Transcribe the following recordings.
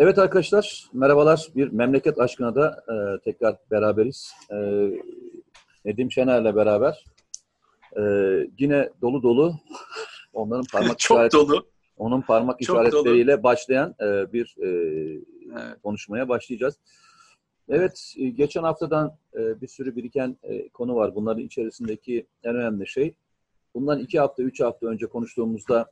Evet arkadaşlar, merhabalar. Bir memleket aşkına da e, tekrar beraberiz. E, Nedim Şener'le beraber. E, yine dolu dolu, onların parmak Çok işaret, dolu. onun parmak Çok işaretleriyle başlayan e, bir e, Evet. konuşmaya başlayacağız. Evet, e, geçen haftadan e, bir sürü biriken e, konu var. Bunların içerisindeki en önemli şey, bundan iki hafta, üç hafta önce konuştuğumuzda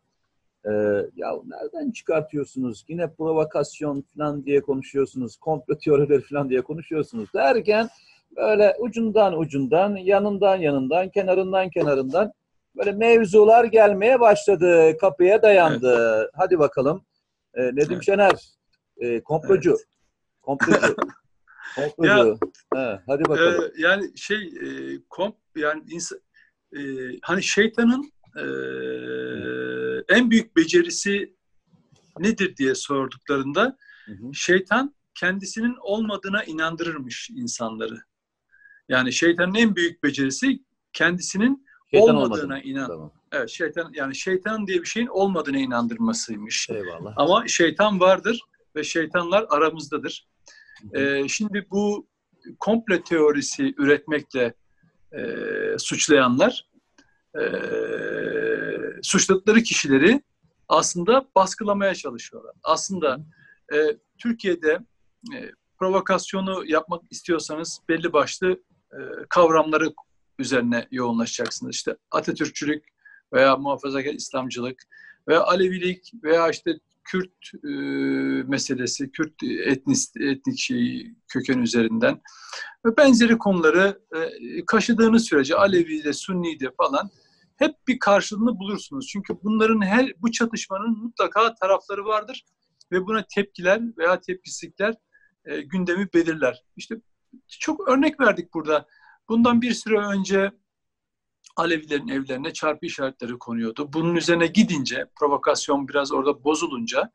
e, ya nereden çıkartıyorsunuz, yine provokasyon falan diye konuşuyorsunuz, komplo teorileri falan diye konuşuyorsunuz derken böyle ucundan ucundan, yanından yanından, kenarından kenarından böyle mevzular gelmeye başladı, kapıya dayandı. Hadi bakalım. E, Nedim Evet. Şener, e, komplocu. Komplocu. komplocu. He, hadi bakalım. Ee, yani şey e, komp yani insan, e, hani şeytanın e, en büyük becerisi nedir diye sorduklarında Hı hı. şeytan kendisinin olmadığına inandırırmış insanları. Yani şeytanın en büyük becerisi kendisinin Şeytan olmadığına olmadı. inan. Tamam. Evet şeytan yani şeytan diye bir şeyin olmadığına inandırmasıymış. Eyvallah. Ama şeytan vardır ve şeytanlar aramızdadır. Hı hı. Ee, şimdi bu komple teorisi üretmekle e, suçlayanlar e, suçladıkları kişileri aslında baskılamaya çalışıyorlar. Aslında e, Türkiye'de e, provokasyonu yapmak istiyorsanız belli başlı e, kavramları üzerine yoğunlaşacaksınız. İşte Atatürkçülük veya muhafazakar İslamcılık veya Alevilik veya işte Kürt e, meselesi, Kürt etnis, etnik şey, köken üzerinden ve benzeri konuları e, kaşıdığınız sürece Alevi'de, Sunni'de falan hep bir karşılığını bulursunuz. Çünkü bunların her bu çatışmanın mutlaka tarafları vardır ve buna tepkiler veya tepkisizlikler e, gündemi belirler. İşte çok örnek verdik burada. Bundan bir süre önce Alevilerin evlerine çarpı işaretleri konuyordu. Bunun üzerine gidince, provokasyon biraz orada bozulunca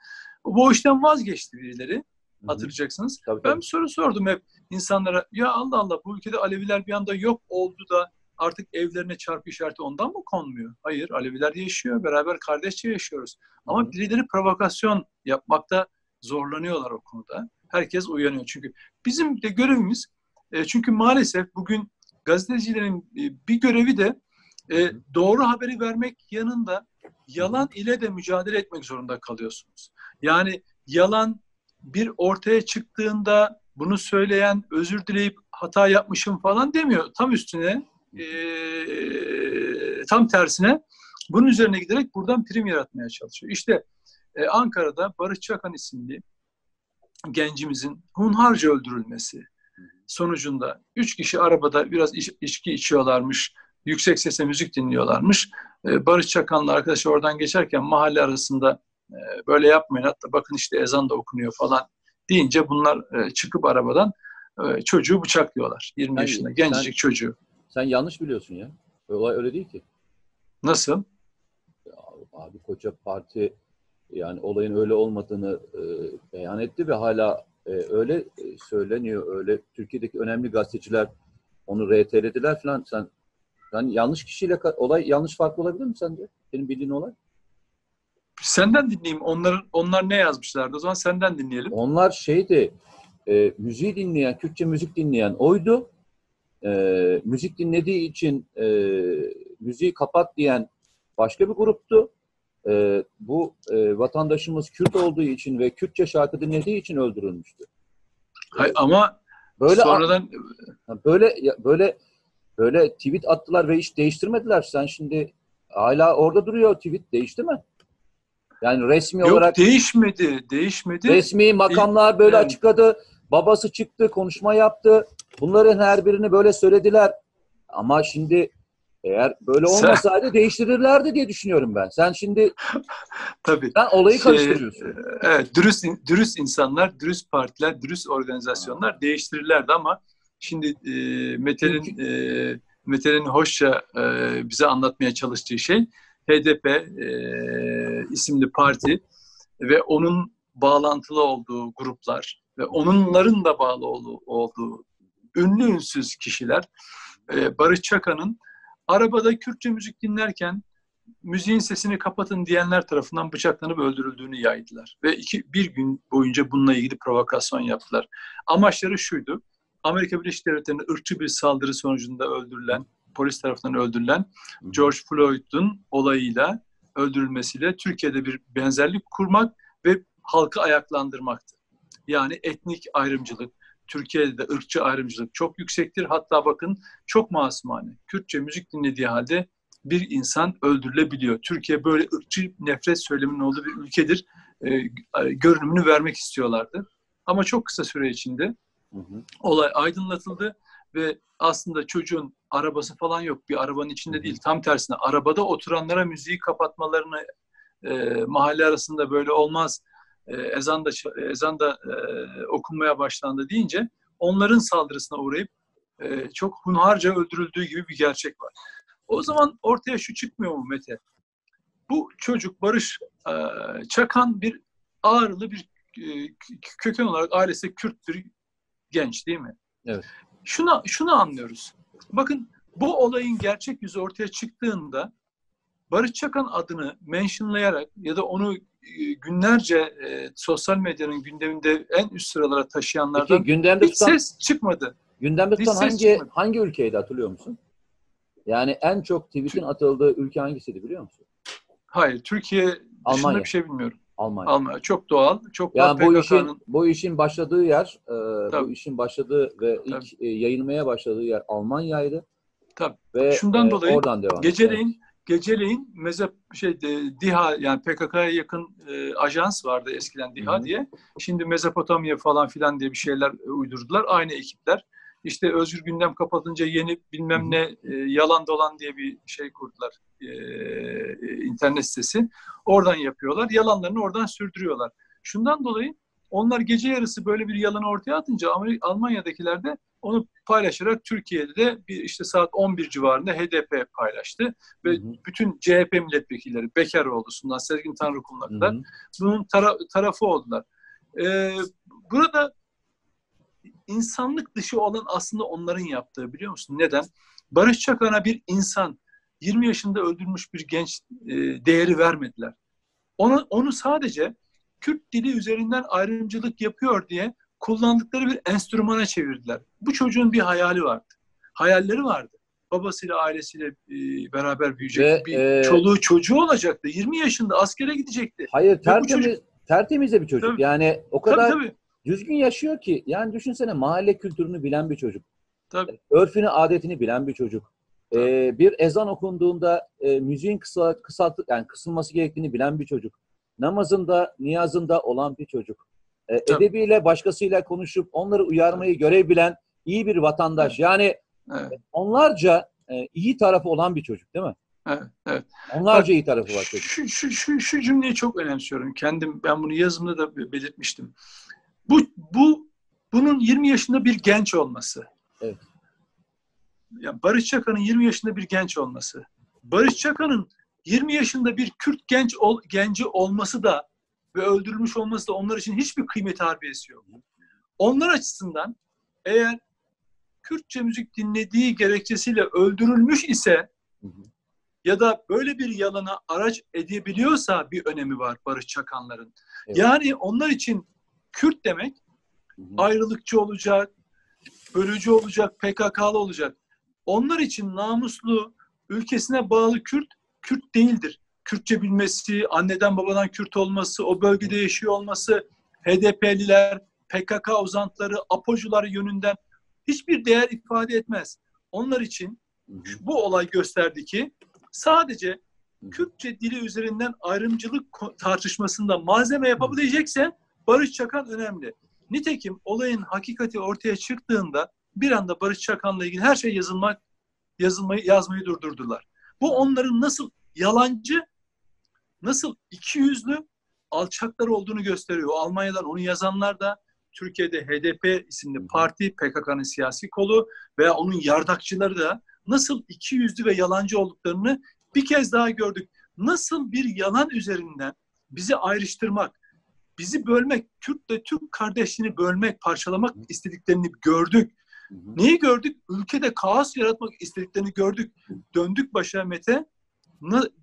bu işten vazgeçti birileri hatırlayacaksınız. Tabii, Ben tabii. bir soru sordum hep insanlara. Ya Allah Allah bu ülkede Aleviler bir anda yok oldu da artık evlerine çarpı işareti ondan mı konmuyor? Hayır Aleviler yaşıyor. Beraber kardeşçe yaşıyoruz. Ama hı. birileri provokasyon yapmakta zorlanıyorlar o konuda. Herkes uyanıyor çünkü. Bizim de görevimiz e, çünkü maalesef bugün gazetecilerin e, bir görevi de e, doğru haberi vermek yanında yalan ile de mücadele etmek zorunda kalıyorsunuz. Yani yalan bir ortaya çıktığında bunu söyleyen özür dileyip hata yapmışım falan demiyor. Tam üstüne e, tam tersine bunun üzerine giderek buradan prim yaratmaya çalışıyor. İşte e, Ankara'da Barış Çakan isimli gencimizin hunharca öldürülmesi sonucunda üç kişi arabada biraz iç- içki içiyorlarmış, yüksek sesle müzik dinliyorlarmış. E, Barış Çakan'la arkadaşı oradan geçerken mahalle arasında e, böyle yapmayın hatta bakın işte ezan da okunuyor falan deyince bunlar e, çıkıp arabadan e, çocuğu bıçaklıyorlar. 20 Sen- yaşında gencecik sen- çocuğu. Sen yanlış biliyorsun ya. Olay öyle değil ki. Nasıl? Ya Abi koca parti yani olayın öyle olmadığını e, beyan etti ve hala e, öyle e, söyleniyor. Öyle Türkiye'deki önemli gazeteciler onu RT'lediler falan. Sen yani yanlış kişiyle olay yanlış farklı olabilir mi sence? Senin bildiğin olay? Senden dinleyeyim. Onlar, onlar ne yazmışlardı? O zaman senden dinleyelim. Onlar şeydi e, müziği dinleyen, Kürtçe müzik dinleyen oydu. E, müzik dinlediği için e, müziği kapat diyen başka bir gruptu. E, bu e, vatandaşımız Kürt olduğu için ve Kürtçe şarkı dinlediği için öldürülmüştü. Hay, ama Böyle sonradan böyle böyle böyle tweet attılar ve hiç değiştirmediler. Sen şimdi hala orada duruyor tweet değişti mi? Yani resmi yok olarak değişmedi. Değişmedi. Resmi makamlar böyle Yani- açıkladı. Babası çıktı, konuşma yaptı. Bunların her birini böyle söylediler. Ama şimdi eğer böyle Sen- olmasaydı değiştirirlerdi diye düşünüyorum ben. Sen şimdi Tabii. sen olayı Şey, karıştırıyorsun. Evet, dürüst dürüst insanlar, dürüst partiler, dürüst organizasyonlar değiştirirlerdi ama şimdi e, Mete'nin e, Mete'nin hoşça e, bize anlatmaya çalıştığı şey HDP e, isimli parti ve onun bağlantılı olduğu gruplar ve onların da bağlı olduğu ünlü ünsüz kişiler e, Barış Çakan'ın arabada Kürtçe müzik dinlerken müziğin sesini kapatın diyenler tarafından bıçaklanıp öldürüldüğünü yaydılar. Ve iki, bir gün boyunca bununla ilgili provokasyon yaptılar. Amaçları şuydu. Amerika Birleşik Devletleri'nin ırkçı bir saldırı sonucunda öldürülen, polis tarafından öldürülen George Floyd'un olayıyla öldürülmesiyle Türkiye'de bir benzerlik kurmak ve halkı ayaklandırmaktı. Yani etnik ayrımcılık, Türkiye'de de ırkçı ayrımcılık çok yüksektir. Hatta bakın çok masumane. Kürtçe müzik dinlediği halde bir insan öldürülebiliyor. Türkiye böyle ırkçı nefret söyleminin olduğu bir ülkedir. E, görünümünü vermek istiyorlardı. Ama çok kısa süre içinde hı hı. olay aydınlatıldı ve aslında çocuğun arabası falan yok. Bir arabanın içinde değil. Tam tersine arabada oturanlara müziği kapatmalarını e, mahalle arasında böyle olmaz. E, ezan da ezan da e, okunmaya başlandı deyince onların saldırısına uğrayıp e, çok hunharca öldürüldüğü gibi bir gerçek var. O zaman ortaya şu çıkmıyor mu Mete? Bu çocuk Barış e, Çakan bir ağrılı bir e, köken olarak ailesi Kürt bir genç değil mi? Evet. Şuna, şunu anlıyoruz. Bakın bu olayın gerçek yüzü ortaya çıktığında Barış Çakan adını mentionlayarak ya da onu e, günlerce e, sosyal medyanın gündeminde en üst sıralara taşıyanlardan Peki, gündemde hiç tutan, ses çıkmadı. Gündemde tutan hangi, çıkmadı. hangi ülkeydi hatırlıyor musun? Yani en çok tweet'in atıldığı ülke hangisiydi biliyor musun? Hayır, Türkiye dışında Almanya. bir şey bilmiyorum. Almanya. Almanya. Çok doğal. Çok yani bu işin bu işin başladığı yer, e, bu işin başladığı ve Tabii. ilk e, yayılmaya başladığı yer Almanya'ydı. Tabii. Ve Şundan e, dolayı oradan devam. Geceleyin evet. Geceleyin mezhep şey DİHA yani PKK'ya yakın e, ajans vardı eskiden DİHA Hı-hı. diye. Şimdi Mezopotamya falan filan diye bir şeyler uydurdular. Aynı ekipler işte özgür gündem kapatınca yeni bilmem ne e, yalan dolan diye bir şey kurdular. E, e, internet sitesi. Oradan yapıyorlar. Yalanlarını oradan sürdürüyorlar. Şundan dolayı onlar gece yarısı böyle bir yalanı ortaya atınca Almanya'dakiler de onu paylaşarak Türkiye'de de bir işte saat 11 civarında HDP paylaştı ve hı hı. bütün CHP milletvekilleri Bekaroğlu'sundan Sezgin Tanrıkul'una kadar bunun tara tarafı oldular. Ee, burada insanlık dışı olan aslında onların yaptığı biliyor musun? Neden? Barış Çakan'a bir insan 20 yaşında öldürmüş bir genç e, değeri vermediler. Onu, onu sadece Kürt dili üzerinden ayrımcılık yapıyor diye kullandıkları bir enstrümana çevirdiler. Bu çocuğun bir hayali vardı. Hayalleri vardı. Babasıyla ailesiyle e, beraber büyüyecek. Ve, bir e, çoluğu çocuğu olacaktı. 20 yaşında askere gidecekti. Hayır tertemiz, çocuk, tertemiz de bir çocuk. Tabii, yani o kadar tabii, tabii düzgün yaşıyor ki. Yani düşünsene mahalle kültürünü bilen bir çocuk. Tabii. Örfünü, adetini bilen bir çocuk. Ee, bir ezan okunduğunda e, müziğin kısa, kısaltı, yani kısılması gerektiğini bilen bir çocuk. Namazında, niyazında olan bir çocuk. E, edebiyle, başkasıyla konuşup onları uyarmayı görebilen iyi bir vatandaş. Yani evet. onlarca e, iyi tarafı olan bir çocuk değil mi? Evet, evet. Onlarca Bak, iyi tarafı var çocuk. Şu, şu, şu, şu cümleyi çok önemsiyorum. Kendim, ben bunu yazımda da belirtmiştim. Bu, bu bunun 20 yaşında bir genç olması. Evet. Yani Barış Çakan'ın 20 yaşında bir genç olması. Barış Çakan'ın 20 yaşında bir Kürt genç ol, genci olması da ve öldürülmüş olması da onlar için hiçbir kıymet harbiyesi yok. Onlar açısından eğer Kürtçe müzik dinlediği gerekçesiyle öldürülmüş ise ya da böyle bir yalana araç edebiliyorsa bir önemi var Barış Çakanların. Evet. Yani onlar için Kürt demek ayrılıkçı olacak, bölücü olacak, PKK'lı olacak. Onlar için namuslu, ülkesine bağlı Kürt, Kürt değildir. Kürtçe bilmesi, anneden babadan Kürt olması, o bölgede yaşıyor olması, HDP'liler, PKK uzantıları, APO'cular yönünden hiçbir değer ifade etmez. Onlar için bu olay gösterdi ki sadece Kürtçe dili üzerinden ayrımcılık tartışmasında malzeme yapabilecekse Barış Çakan önemli. Nitekim olayın hakikati ortaya çıktığında bir anda Barış Çakan'la ilgili her şey yazılmak, yazılmayı, yazmayı durdurdular. Bu onların nasıl yalancı, nasıl ikiyüzlü alçaklar olduğunu gösteriyor. Almanya'dan onu yazanlar da Türkiye'de HDP isimli parti, PKK'nın siyasi kolu veya onun yardakçıları da nasıl iki yüzlü ve yalancı olduklarını bir kez daha gördük. Nasıl bir yalan üzerinden bizi ayrıştırmak, bizi bölmek, Türk'le Türk kardeşliğini bölmek, parçalamak istediklerini gördük. Neyi gördük? Ülkede kaos yaratmak istediklerini gördük. Döndük başa Mete.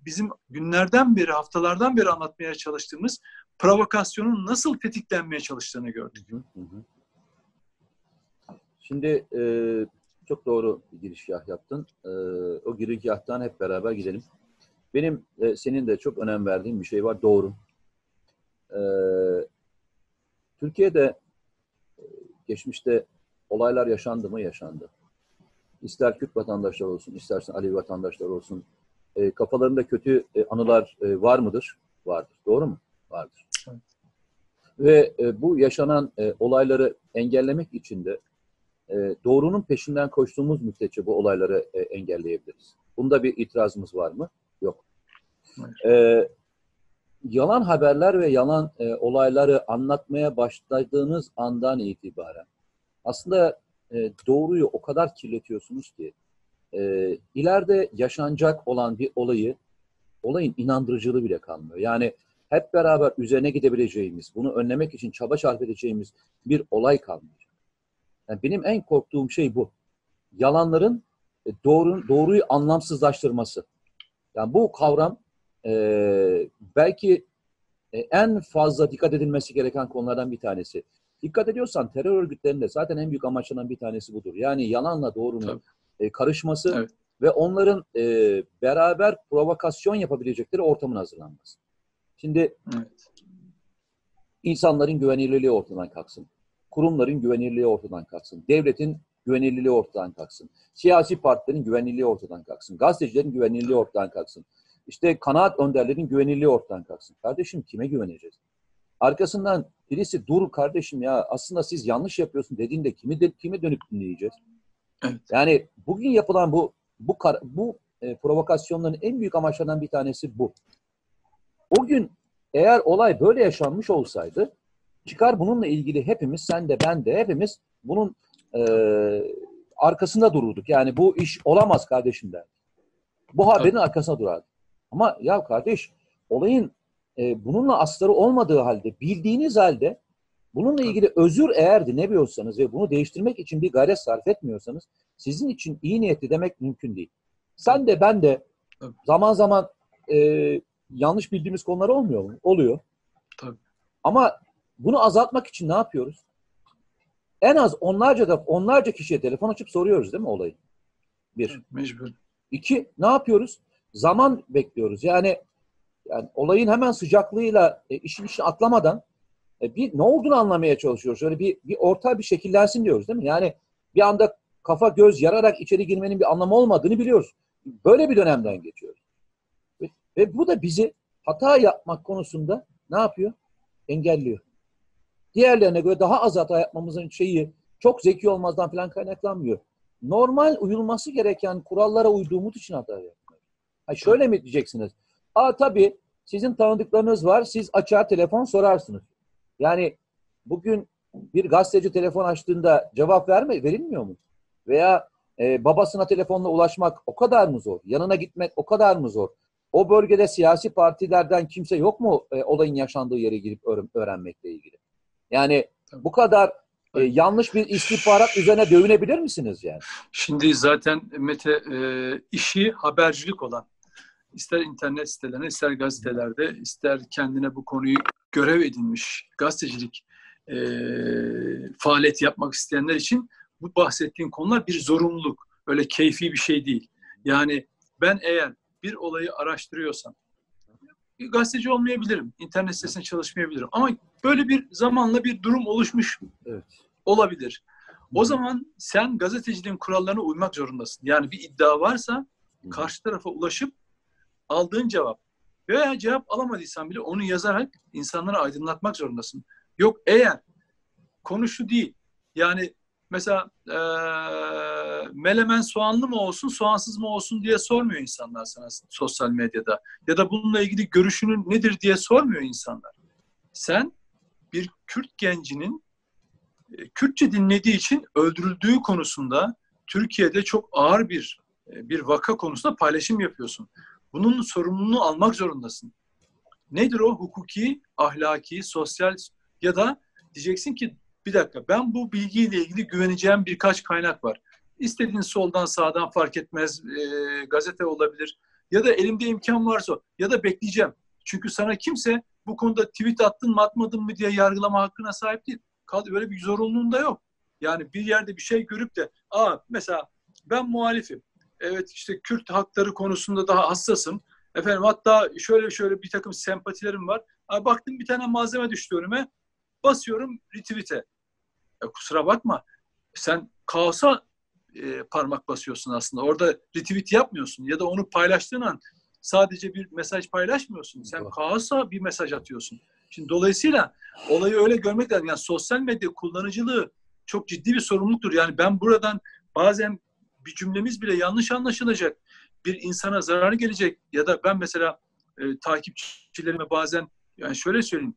bizim günlerden beri, haftalardan beri anlatmaya çalıştığımız provokasyonun nasıl tetiklenmeye çalıştığını gördük. Hı hı hı. Şimdi e, çok doğru bir girişgah yaptın. E, o girişgahtan hep beraber gidelim. Benim e, senin de çok önem verdiğin bir şey var. Doğru. E, Türkiye'de e, geçmişte olaylar yaşandı mı? Yaşandı. İster Kürt vatandaşlar olsun, istersen Alevi vatandaşlar olsun. E, kafalarında kötü e, anılar e, var mıdır? Vardır. Doğru mu? Vardır. Evet. Ve e, bu yaşanan e, olayları engellemek için de e, doğrunun peşinden koştuğumuz müddetçe bu olayları e, engelleyebiliriz. Bunda bir itirazımız var mı? Yok. E, yalan haberler ve yalan e, olayları anlatmaya başladığınız andan itibaren aslında e, doğruyu o kadar kirletiyorsunuz ki e, ileride yaşanacak olan bir olayı olayın inandırıcılığı bile kalmıyor. Yani hep beraber üzerine gidebileceğimiz, bunu önlemek için çaba sarf edeceğimiz bir olay kalmıyor. Yani benim en korktuğum şey bu. Yalanların e, doğru, doğruyu anlamsızlaştırması. Yani bu kavram e, belki e, en fazla dikkat edilmesi gereken konulardan bir tanesi. Dikkat ediyorsan terör örgütlerinde zaten en büyük amaçlarından bir tanesi budur. Yani yalanla doğrunun e, karışması evet. ve onların e, beraber provokasyon yapabilecekleri ortamın hazırlanması. Şimdi evet. insanların güvenilirliği ortadan kalksın. Kurumların güvenilirliği ortadan kalksın. Devletin güvenilirliği ortadan kalksın. Siyasi partilerin güvenilirliği ortadan kalksın. Gazetecilerin güvenilirliği ortadan kalksın. İşte kanaat önderlerin güvenilirliği ortadan kalksın. Kardeşim kime güveneceğiz? Arkasından birisi dur kardeşim ya aslında siz yanlış yapıyorsun dediğinde kimi de, kime dönüp dinleyeceğiz? Evet. Yani bugün yapılan bu bu bu e, provokasyonların en büyük amaçlarından bir tanesi bu. O gün eğer olay böyle yaşanmış olsaydı çıkar bununla ilgili hepimiz sen de ben de hepimiz bunun e, arkasında dururduk. Yani bu iş olamaz kardeşim derdik. Bu haberin Tabii. arkasında durardık. Ama ya kardeş olayın e, bununla asları olmadığı halde bildiğiniz halde bununla ilgili özür eğer dinlemiyorsanız ve bunu değiştirmek için bir gayret sarf etmiyorsanız sizin için iyi niyetli demek mümkün değil. Sen de ben de zaman zaman e, yanlış bildiğimiz konular olmuyor mu? Oluyor. Tabii. Ama bunu azaltmak için ne yapıyoruz? En az onlarca da onlarca kişiye telefon açıp soruyoruz değil mi olayı? Bir. Mecbur. İki, ne yapıyoruz? Zaman bekliyoruz. Yani yani olayın hemen sıcaklığıyla e, işin işini atlamadan e, bir ne olduğunu anlamaya çalışıyoruz. Şöyle bir bir orta bir şekillensin diyoruz değil mi? Yani bir anda kafa göz yararak içeri girmenin bir anlamı olmadığını biliyoruz. Böyle bir dönemden geçiyoruz. Ve, ve bu da bizi hata yapmak konusunda ne yapıyor? Engelliyor. Diğerlerine göre daha az hata yapmamızın şeyi çok zeki olmazdan falan kaynaklanmıyor. Normal uyulması gereken kurallara uyduğumuz için hata yapıyor. Ha şöyle mi diyeceksiniz? Aa tabii sizin tanıdıklarınız var. Siz açar telefon sorarsınız. Yani bugün bir gazeteci telefon açtığında cevap verme verilmiyor mu? Veya e, babasına telefonla ulaşmak o kadar mı zor? Yanına gitmek o kadar mı zor? O bölgede siyasi partilerden kimse yok mu e, olayın yaşandığı yere girip öğrenmekle ilgili? Yani bu kadar e, yanlış bir istihbarat üzerine dövünebilir misiniz yani? Şimdi zaten Mete e, işi habercilik olan ister internet sitelerine, ister gazetelerde, ister kendine bu konuyu görev edinmiş gazetecilik e, faaliyet yapmak isteyenler için bu bahsettiğin konular bir zorunluluk. Öyle keyfi bir şey değil. Yani ben eğer bir olayı araştırıyorsam, gazeteci olmayabilirim, internet sitesinde çalışmayabilirim. Ama böyle bir zamanla bir durum oluşmuş evet. olabilir. O zaman sen gazeteciliğin kurallarına uymak zorundasın. Yani bir iddia varsa karşı tarafa ulaşıp aldığın cevap veya cevap alamadıysan bile onu yazarak insanları aydınlatmak zorundasın. Yok eğer konu şu değil. Yani mesela e, melemen soğanlı mı olsun, soğansız mı olsun diye sormuyor insanlar sana sosyal medyada. Ya da bununla ilgili görüşünün nedir diye sormuyor insanlar. Sen bir Kürt gencinin e, Kürtçe dinlediği için öldürüldüğü konusunda Türkiye'de çok ağır bir bir vaka konusunda paylaşım yapıyorsun. Bunun sorumluluğunu almak zorundasın. Nedir o? Hukuki, ahlaki, sosyal ya da diyeceksin ki bir dakika ben bu bilgiyle ilgili güveneceğim birkaç kaynak var. İstediğin soldan sağdan fark etmez. E, gazete olabilir, ya da elimde imkan varsa ya da bekleyeceğim. Çünkü sana kimse bu konuda tweet attın mı atmadın mı diye yargılama hakkına sahip değil. Kaldı böyle bir zorunluluğun da yok. Yani bir yerde bir şey görüp de aa mesela ben muhalifim. Evet işte Kürt hakları konusunda daha hassasım. Efendim hatta şöyle şöyle bir takım sempatilerim var. Aa, baktım bir tane malzeme düştü önüme. Basıyorum retweet'e. E, kusura bakma. Sen kaosa e, parmak basıyorsun aslında. Orada retweet yapmıyorsun ya da onu paylaştığın an sadece bir mesaj paylaşmıyorsun. Sen kaosa bir mesaj atıyorsun. Şimdi dolayısıyla olayı öyle görmek lazım. Yani sosyal medya kullanıcılığı çok ciddi bir sorumluluktur. Yani ben buradan bazen bir cümlemiz bile yanlış anlaşılacak. Bir insana zararı gelecek ya da ben mesela e, takipçilerime bazen yani şöyle söyleyeyim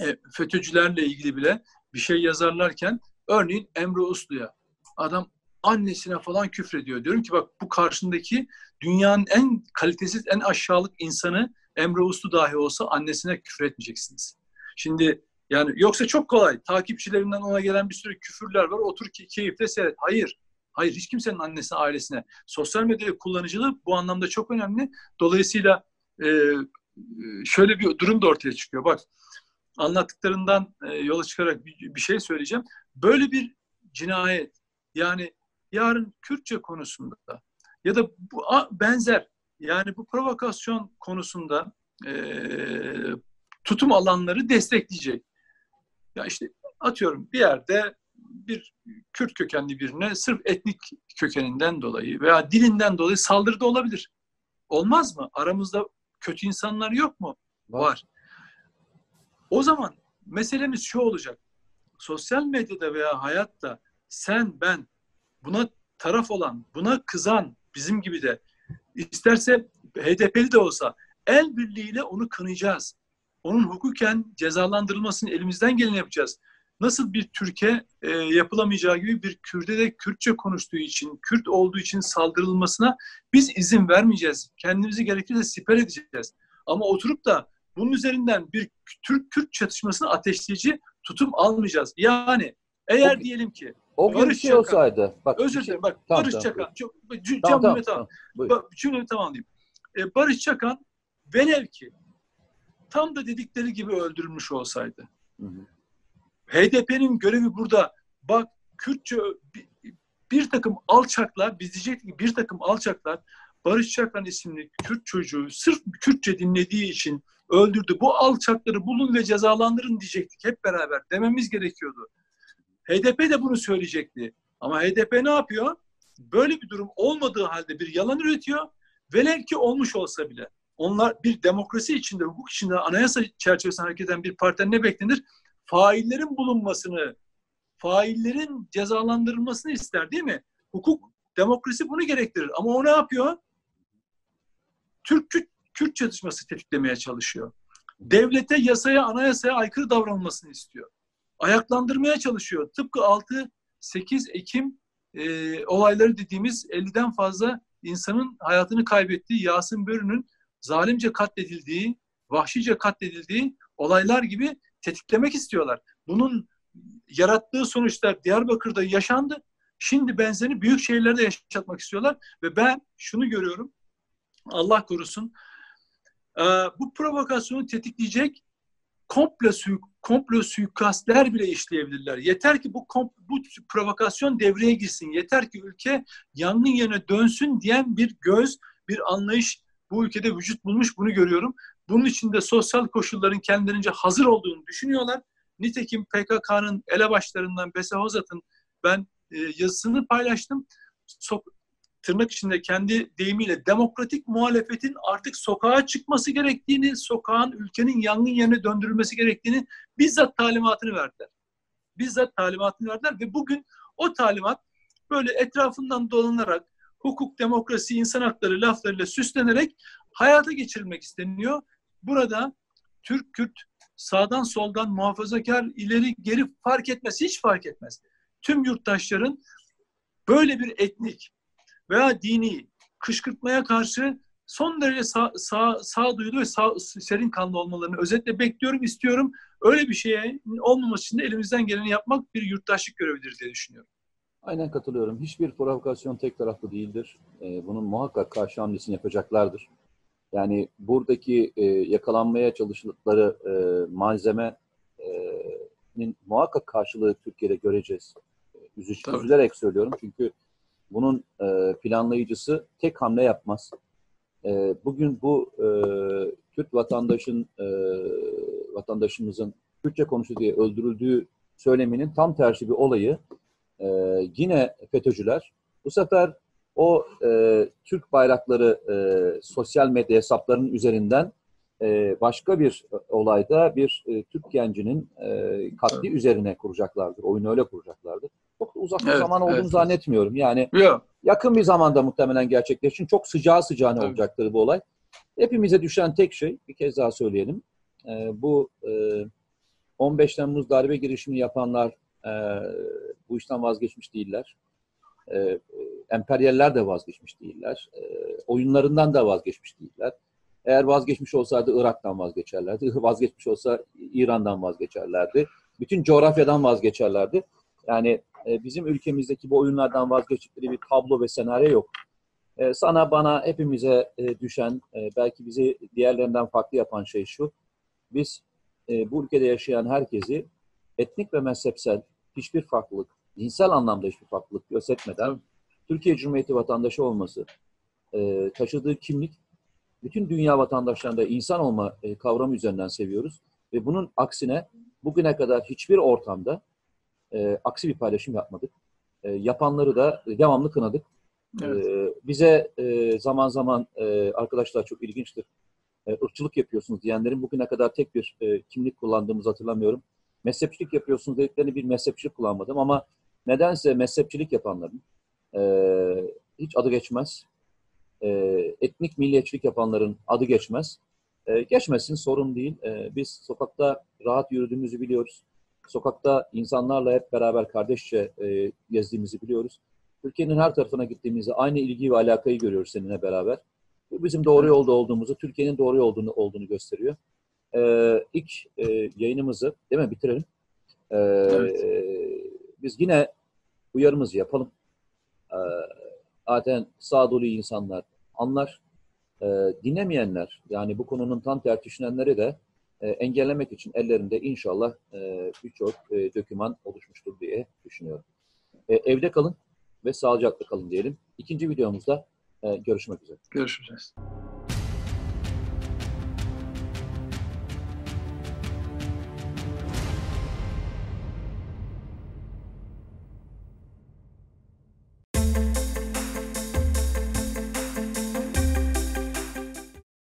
e, FETÖ'cülerle ilgili bile bir şey yazarlarken örneğin Emre Uslu'ya adam annesine falan küfrediyor. Diyorum ki bak bu karşındaki dünyanın en kalitesiz, en aşağılık insanı Emre Uslu dahi olsa annesine küfür etmeyeceksiniz. Şimdi yani yoksa çok kolay. Takipçilerinden ona gelen bir sürü küfürler var. Otur ki keyifle seyret. Hayır. Hayır hiç kimsenin annesine, ailesine. Sosyal medya kullanıcılığı bu anlamda çok önemli. Dolayısıyla e, şöyle bir durum da ortaya çıkıyor. Bak anlattıklarından e, yola çıkarak bir, bir şey söyleyeceğim. Böyle bir cinayet yani yarın Kürtçe konusunda ya da bu benzer yani bu provokasyon konusunda e, tutum alanları destekleyecek. Ya işte atıyorum bir yerde bir Kürt kökenli birine sırf etnik kökeninden dolayı veya dilinden dolayı saldırı da olabilir. Olmaz mı? Aramızda kötü insanlar yok mu? Var. Var. O zaman meselemiz şu olacak. Sosyal medyada veya hayatta sen, ben buna taraf olan, buna kızan bizim gibi de isterse HDP'li de olsa el birliğiyle onu kınayacağız. Onun hukuken cezalandırılmasını elimizden geleni yapacağız. Nasıl bir Türkiye e, yapılamayacağı gibi bir Kürt'e de Kürtçe konuştuğu için, Kürt olduğu için saldırılmasına biz izin vermeyeceğiz. Kendimizi gerekirse siper edeceğiz. Ama oturup da bunun üzerinden bir Türk-Kürt çatışmasını ateşleyici tutum almayacağız. Yani eğer o, diyelim ki o Barış bir şey Çakan, olsaydı. Bak, özür şey- dilerim. Bak tamam, Barış tamam, Çakan. Çok, cümlemi tamam, tamam, tamam. tamam. Cümlemi tamamlayayım. Ee, Barış Çakan velev ki tam da dedikleri gibi öldürülmüş olsaydı. HDP'nin görevi burada bak Kürtçe bir, takım alçaklar biz diyecektik bir takım alçaklar Barış Çakan isimli Kürt çocuğu sırf Kürtçe dinlediği için öldürdü. Bu alçakları bulun ve cezalandırın diyecektik hep beraber. Dememiz gerekiyordu. HDP de bunu söyleyecekti. Ama HDP ne yapıyor? Böyle bir durum olmadığı halde bir yalan üretiyor. Velev ki olmuş olsa bile. Onlar bir demokrasi içinde, hukuk içinde anayasa çerçevesinde hareket eden bir partiden ne beklenir? Faillerin bulunmasını, faillerin cezalandırılmasını ister değil mi? Hukuk, demokrasi bunu gerektirir. Ama o ne yapıyor? Türk-Kürt Kürt çatışması tetiklemeye çalışıyor. Devlete, yasaya, anayasaya aykırı davranılmasını istiyor. Ayaklandırmaya çalışıyor. Tıpkı 6-8 Ekim e, olayları dediğimiz 50'den fazla insanın hayatını kaybettiği Yasin Börü'nün zalimce katledildiği, vahşice katledildiği olaylar gibi tetiklemek istiyorlar. Bunun yarattığı sonuçlar Diyarbakır'da yaşandı. Şimdi benzerini büyük şehirlerde yaşatmak istiyorlar ve ben şunu görüyorum. Allah korusun. E, bu provokasyonu tetikleyecek komplo, suik, komplo suikastler bile işleyebilirler. Yeter ki bu, bu provokasyon devreye girsin. Yeter ki ülke yangın yerine dönsün diyen bir göz, bir anlayış bu ülkede vücut bulmuş bunu görüyorum. Bunun için de sosyal koşulların kendilerince hazır olduğunu düşünüyorlar. Nitekim PKK'nın elebaşlarından Bese Hozat'ın ben e, yazısını paylaştım. So tırnak içinde kendi deyimiyle demokratik muhalefetin artık sokağa çıkması gerektiğini, sokağın ülkenin yangın yerine döndürülmesi gerektiğini bizzat talimatını verdiler. Bizzat talimatını verdiler ve bugün o talimat böyle etrafından dolanarak hukuk, demokrasi, insan hakları laflarıyla süslenerek hayata geçirilmek isteniyor. Burada Türk, Kürt, sağdan soldan muhafazakar, ileri geri fark etmez, hiç fark etmez. Tüm yurttaşların böyle bir etnik, veya dini kışkırtmaya karşı son derece sağ, sağ, sağduyulu ve sağ, serin kanlı olmalarını özetle bekliyorum, istiyorum. Öyle bir şeye olmaması için de elimizden geleni yapmak bir yurttaşlık görevidir diye düşünüyorum. Aynen katılıyorum. Hiçbir provokasyon tek taraflı değildir. Ee, bunun muhakkak karşı hamlesini yapacaklardır. Yani buradaki e, yakalanmaya çalıştıkları e, malzemenin muhakkak karşılığı Türkiye'de göreceğiz. Üzücü, Tabii. üzülerek söylüyorum çünkü bunun e, planlayıcısı tek hamle yapmaz. E, bugün bu e, Türk vatandaşın e, vatandaşımızın Türkçe konuştu diye öldürüldüğü söyleminin tam tersi bir olayı e, yine FETÖ'cüler bu sefer o e, Türk bayrakları e, sosyal medya hesaplarının üzerinden e, başka bir olayda bir e, Türk gencinin e, katli üzerine kuracaklardır. Oyunu öyle kuracaklardır. Çok uzak bir Evet, zaman olduğunu evet. zannetmiyorum. Yani Yok. yakın bir zamanda muhtemelen gerçekleşir. Çok sıcağı sıcağına Tabii. olacaktır bu olay. Hepimize düşen tek şey, bir kez daha söyleyelim. e, bu e, 15 Temmuz darbe girişimi yapanlar e, bu işten vazgeçmiş değiller. E, emperyaller de vazgeçmiş değiller. E, oyunlarından da vazgeçmiş değiller. Eğer vazgeçmiş olsaydı Irak'tan vazgeçerlerdi. Vazgeçmiş olsa İran'dan vazgeçerlerdi. Bütün coğrafyadan vazgeçerlerdi. Yani e, bizim ülkemizdeki bu oyunlardan vazgeçtikleri bir tablo ve senaryo yok. E, sana, bana, hepimize e, düşen, e, belki bizi diğerlerinden farklı yapan şey şu. Biz e, bu ülkede yaşayan herkesi etnik ve mezhepsel hiçbir farklılık, dinsel anlamda hiçbir farklılık gözetmeden. Türkiye Cumhuriyeti vatandaşı olması, e, taşıdığı kimlik, bütün dünya vatandaşlarında insan olma e, kavramı üzerinden seviyoruz. Ve bunun aksine bugüne kadar hiçbir ortamda e, aksi bir paylaşım yapmadık. E, yapanları da devamlı kınadık. Evet. Bize e, zaman zaman e, arkadaşlar çok ilginçtir. E, ırkçılık yapıyorsunuz diyenlerin bugüne kadar tek bir e, kimlik kullandığımızı hatırlamıyorum. Mezhepçilik yapıyorsunuz dediklerini bir mezhepçilik kullanmadım ama nedense mezhepçilik yapanların e, hiç adı geçmez. E, etnik milliyetçilik yapanların adı geçmez. E, geçmesin sorun değil. E, biz sokakta rahat yürüdüğümüzü biliyoruz. Sokakta insanlarla hep beraber kardeşçe e, gezdiğimizi biliyoruz. Türkiye'nin her tarafına gittiğimizde aynı ilgi ve alakayı görüyoruz seninle beraber. Bu bizim doğru yolda olduğumuzu, Türkiye'nin doğru yolda olduğunu gösteriyor. Ee, ilk e, yayınımızı, değil mi? Bitirelim. Ee, Evet. Biz yine uyarımızı yapalım. Ee, zaten sağdolu insanlar anlar. Ee, dinlemeyenler, yani bu konunun tam düşünenleri de e, engellemek için ellerinde inşallah e, birçok e, doküman oluşmuştur diye düşünüyorum. E, evde kalın ve sağlıcakla kalın diyelim. İkinci videomuzda e, görüşmek üzere. Görüşeceğiz.